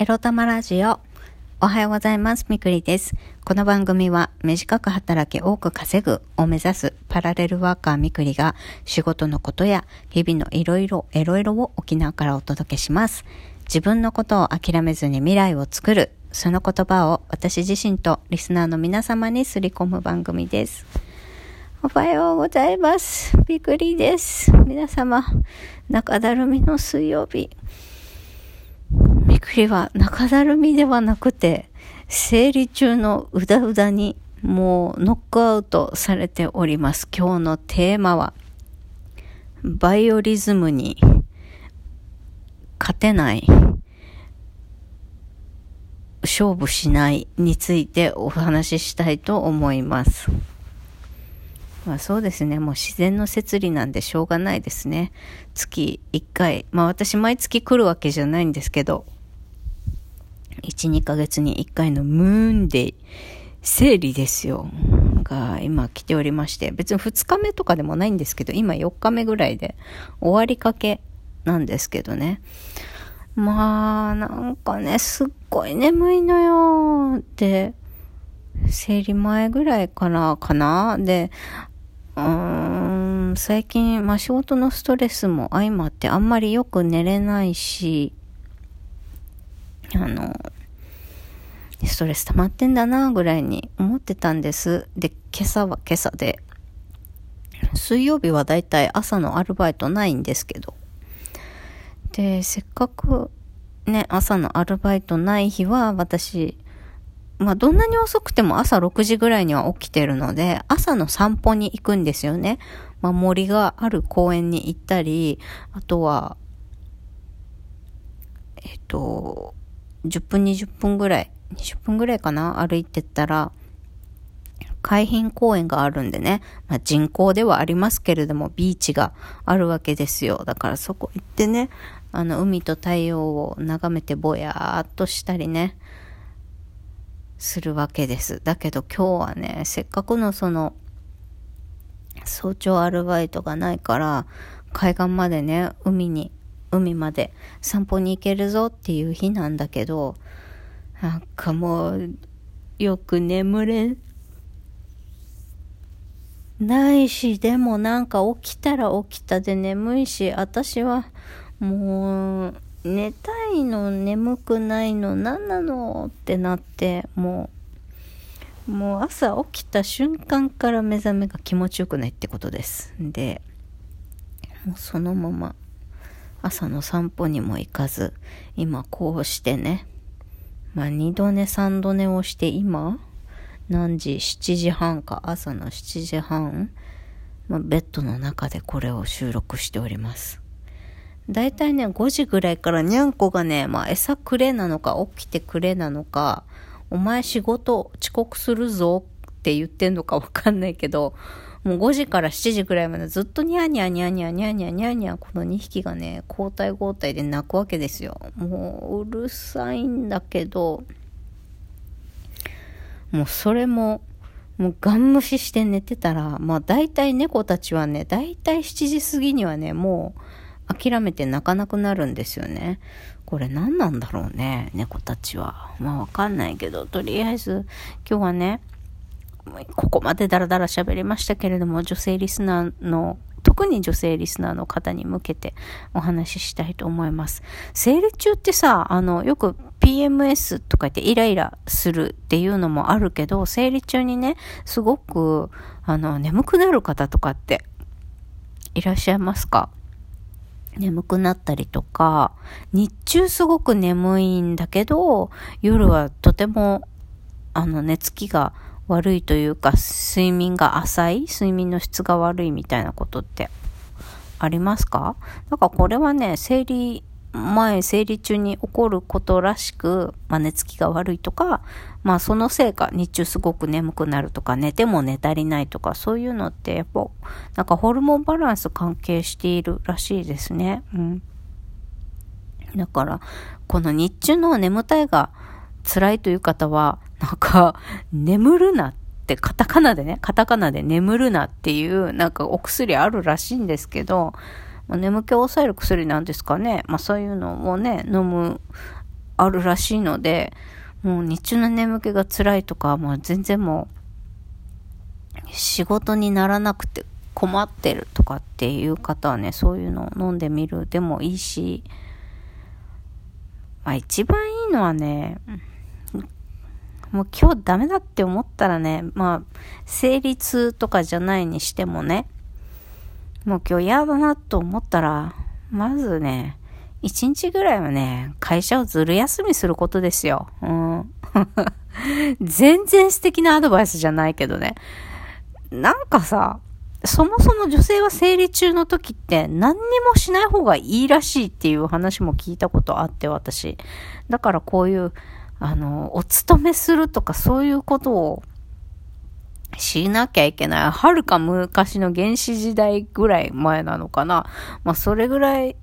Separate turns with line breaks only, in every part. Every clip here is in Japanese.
エロ玉ラジオ。おはようございます。みくりです。この番組は短く働き多く稼ぐを目指すパラレルワーカーみくりが仕事のことや日々のいろいろ、いろいろを沖縄からお届けします。自分のことを諦めずに未来を作る。その言葉を私自身とリスナーの皆様にすり込む番組です。おはようございます。びくりです。皆様、中だるみの水曜日。びっくりは中だるみではなくて、生理中のうだうだにもうノックアウトされております。今日のテーマは、バイオリズムに勝てない、勝負しないについてお話ししたいと思います。まあそうですね。もう自然の摂理なんでしょうがないですね。月1回。まあ私毎月来るわけじゃないんですけど、1、2ヶ月に1回のムーンデイ、生理ですよ。が今来ておりまして、別に2日目とかでもないんですけど、今4日目ぐらいで終わりかけなんですけどね。まあ、なんかね、すっごい眠いのよ。で、生理前ぐらいからかな。で、うーん、最近、まあ仕事のストレスも相まってあんまりよく寝れないし、あの、ストレス溜まってんだな、ぐらいに思ってたんです。で、今朝は今朝で、水曜日はだいたい朝のアルバイトないんですけど、で、せっかくね、朝のアルバイトない日は私、まあ、どんなに遅くても朝6時ぐらいには起きてるので、朝の散歩に行くんですよね。まあ、森がある公園に行ったり、あとは、えっと、10分20分ぐらい、20分ぐらいかな歩いてったら、海浜公園があるんでね、まあ、人工ではありますけれども、ビーチがあるわけですよ。だからそこ行ってね、あの、海と太陽を眺めてぼやーっとしたりね、するわけです。だけど今日はね、せっかくのその、早朝アルバイトがないから、海岸までね、海に海まで散歩に行けるぞっていう日なんだけど、なんかもう、よく眠れないし、でもなんか起きたら起きたで眠いし、私はもう、寝たいの眠くないの何なのってなって、もう、もう朝起きた瞬間から目覚めが気持ちよくないってことです。で、もうそのまま朝の散歩にも行かず、今こうしてね、まあ二度寝三度寝をして今、何時 ?7 時半か、朝の7時半、まあ、ベッドの中でこれを収録しております。だいたいね、5時ぐらいからにゃんこがね、まあ餌くれなのか起きてくれなのか、お前仕事遅刻するぞって言ってんのかわかんないけど、もう5時から7時くらいまでずっとニャーニャーニャーニャーニャーニャーニャーニャーこの2匹がね、交代交代で泣くわけですよ。もううるさいんだけど、もうそれも、もうガン無視して寝てたら、まあ大体猫たちはね、大体7時過ぎにはね、もう諦めて泣かなくなるんですよね。これ何なんだろうね、猫たちは。まあわかんないけど、とりあえず今日はね、ここまでダラダラ喋りましたけれども、女性リスナーの、特に女性リスナーの方に向けてお話ししたいと思います。生理中ってさ、あの、よく PMS とか言ってイライラするっていうのもあるけど、生理中にね、すごく、あの、眠くなる方とかっていらっしゃいますか？眠くなったりとか、日中すごく眠いんだけど、夜はとても、あの、寝つきが悪いというか、睡眠が浅い睡眠の質が悪いみたいなことってありますか？だかこれはね、生理前、生理中に起こることらしく、まあ、寝つきが悪いとか、まあそのせいか日中すごく眠くなるとか、寝ても寝足りないとか、そういうのってやっぱ、なんかホルモンバランス関係しているらしいですね。うん。だから、この日中の眠たいが辛いという方は、なんか、眠るなって、カタカナでね、カタカナで眠るなっていう、なんかお薬あるらしいんですけど、眠気を抑える薬なんですかね。まあそういうのをね、飲むあるらしいので、もう日中の眠気が辛いとか、もう全然もう、仕事にならなくて困ってるとかっていう方はね、そういうのを飲んでみるでもいいし、まあ一番いいのはね、もう今日ダメだって思ったらね、まあ、生理痛とかじゃないにしてもね、もう今日嫌だなと思ったら、まずね、一日ぐらいはね、会社をずる休みすることですよ。うん。全然素敵なアドバイスじゃないけどね。なんかさ、そもそも女性は生理中の時って何にもしない方がいいらしいっていう話も聞いたことあって私。だからこういう、あの、お勤めするとかそういうことをしなきゃいけない。はるか昔の原始時代ぐらい前なのかな。まあそれぐらい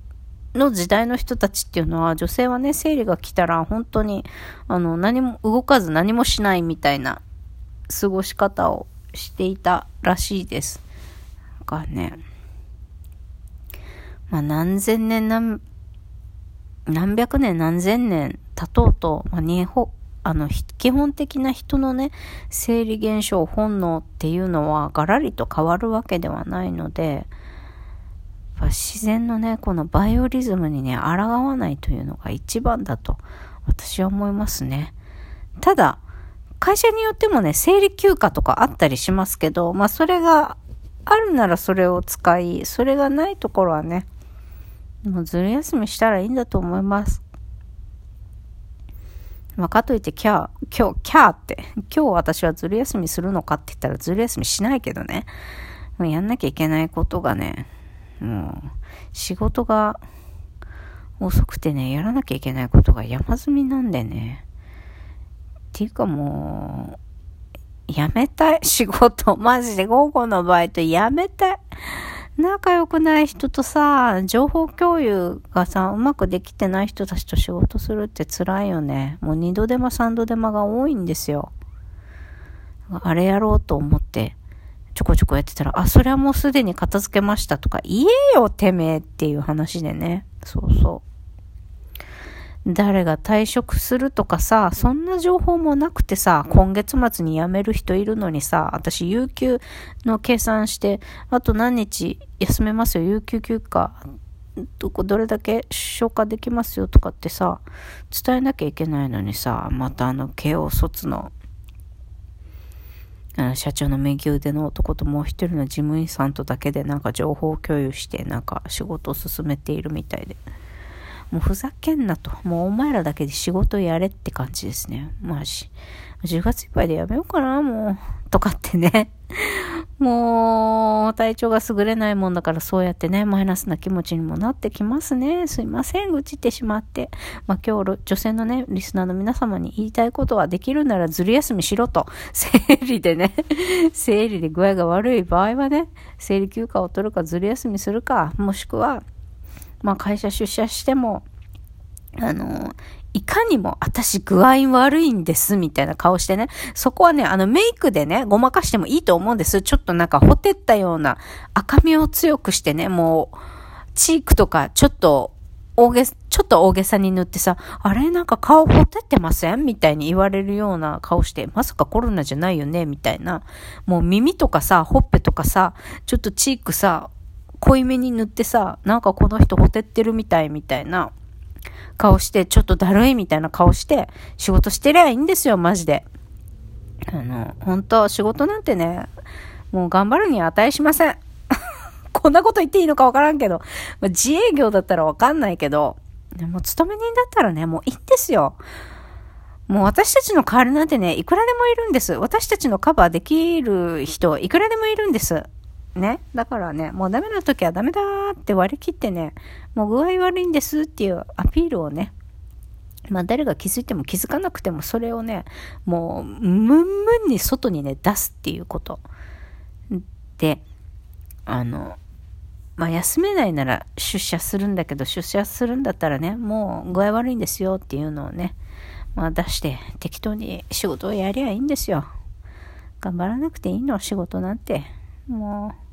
の時代の人たちっていうのは女性はね、生理が来たら本当にあの何も動かず何もしないみたいな過ごし方をしていたらしいです。かね、まあ、何千年何、何百年何千年経とうと、まあ、日本、あの、基本的な人のね、生理現象、本能っていうのはガラリと変わるわけではないので、自然のね、このバイオリズムにね、抗わないというのが一番だと私は思いますね。ただ、会社によってもね、生理休暇とかあったりしますけど、まあそれがあるならそれを使い、それがないところはね、もうずる休みしたらいいんだと思います。まあ、かといって、キャー、今日、キャーって、今日私はずる休みするのかって言ったらずる休みしないけどね。もうやんなきゃいけないことがね、もう、仕事が遅くてね、やらなきゃいけないことが山積みなんでね。っていうかもう、やめたい。仕事。マジで午後のバイトやめたい。仲良くない人とさ、情報共有がさ、うまくできてない人たちと仕事するって辛いよね。もう二度手間三度手間が多いんですよ。あれやろうと思って、ちょこちょこやってたら、あ、それはもうすでに片付けましたとか、言えよ、てめえっていう話でね。そうそう。誰が退職するとかさ、そんな情報もなくてさ、今月末に辞める人いるのにさ、私、有給の計算して、あと何日休めますよ、有給休暇、どこ、どれだけ消化できますよとかってさ、伝えなきゃいけないのにさ、またあの、慶応卒の、社長の右腕の男ともう一人の事務員さんとだけでなんか情報共有して、なんか仕事を進めているみたいで。もうふざけんなと。もうお前らだけで仕事やれって感じですね。マジ。10月いっぱいでやめようかな、もう。とかってね。もう、体調が優れないもんだからそうやってね、マイナスな気持ちにもなってきますね。すいません、愚痴ってしまって。まあ今日、女性のね、リスナーの皆様に言いたいことはできるならずる休みしろと。生理でね、生理で具合が悪い場合はね、生理休暇を取るかずる休みするか、もしくは、まあ会社出社しても、あの、いかにも私具合悪いんですみたいな顔してね、そこはね、あのメイクでね、ごまかしてもいいと思うんです。ちょっとなんかほてったような赤みを強くしてね、もう、チークとかちょっと大げ、ちょっと大げさに塗ってさ、あれなんか顔ほてってませんみたいに言われるような顔して、まさかコロナじゃないよねみたいな。もう耳とかさ、ほっぺとかさ、ちょっとチークさ、濃いめに塗ってさ、なんかこの人ほてってるみたいみたいな顔して、ちょっとだるいみたいな顔して、仕事してりゃいいんですよ、マジで。あの、本当仕事なんてね、もう頑張るに値しません。こんなこと言っていいのかわからんけど、まあ、自営業だったらわかんないけど、でも勤め人だったらね、もういいんですよ。もう私たちの代わりなんてね、いくらでもいるんです。私たちのカバーできる人、いくらでもいるんです。ね。だからね、もうダメな時はダメだって割り切ってね、もう具合悪いんですっていうアピールをね、まあ誰が気づいても気づかなくてもそれをね、もうムンムンに外にね、出すっていうこと。で、あの、まあ休めないなら出社するんだけど、出社するんだったらね、もう具合悪いんですよっていうのをね、まあ出して適当に仕事をやりゃいいんですよ。頑張らなくていいの、仕事なんて。もう、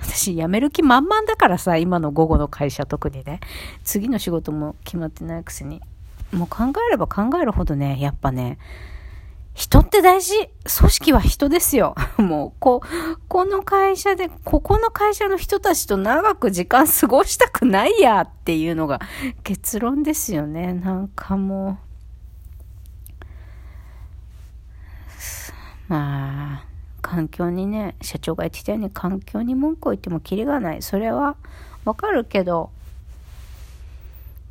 私辞める気満々だからさ、今の午後の会社特にね。次の仕事も決まってないくせに。もう考えれば考えるほどね、やっぱね、人って大事組織は人ですよ。もう、こ、この会社で、ここの会社の人たちと長く時間過ごしたくないやっていうのが結論ですよね。なんかもう、まあ、環境にね、社長が言ってたように環境に文句を言ってもキリがない。それはわかるけど、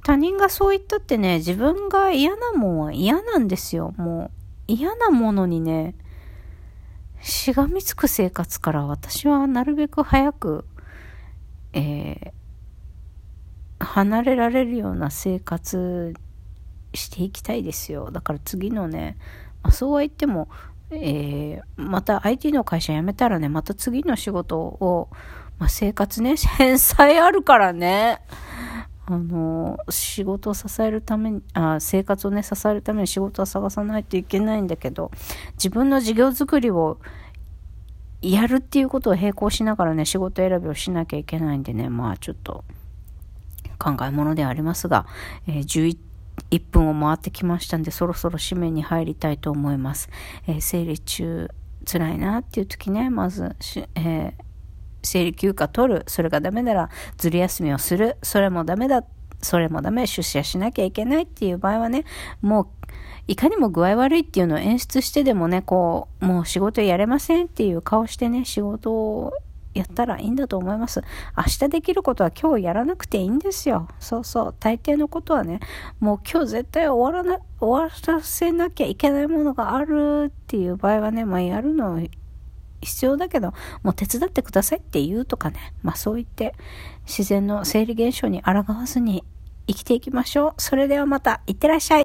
他人がそう言ったってね、自分が嫌なもんは嫌なんですよ。もう、嫌なものにね、しがみつく生活から私はなるべく早く、えー、離れられるような生活していきたいですよ。だから次のね、あ、そうは言っても、えー、また IT の会社辞めたらね、また次の仕事を、まあ、生活ね、返済あるからね。あの、仕事を支えるために、あ生活をね、支えるために仕事は探さないといけないんだけど、自分の事業作りをやるっていうことを並行しながらね、仕事選びをしなきゃいけないんでね、まあちょっと考え物ではありますが、えー、11 1分を回ってきましたんで、そろそろ締めに入りたいと思います。えー、生理中、辛いなっていう時ね、まず、えー生理休暇取る。それがダメならずる休みをする。それもダメだ。それもダメ。出社しなきゃいけないっていう場合はね、もう、いかにも具合悪いっていうのを演出してでもね、こう、もう仕事やれませんっていう顔してね、仕事をやったらいいんだと思います。明日できることは今日やらなくていいんですよ。そうそう。大抵のことはね、もう今日絶対終わらな、終わらせなきゃいけないものがあるっていう場合はね、まあやるの必要だけど、もう手伝ってくださいって言うとかね。まあそう言って、自然の生理現象に抗わずに生きていきましょう。それではまた、いってらっしゃい。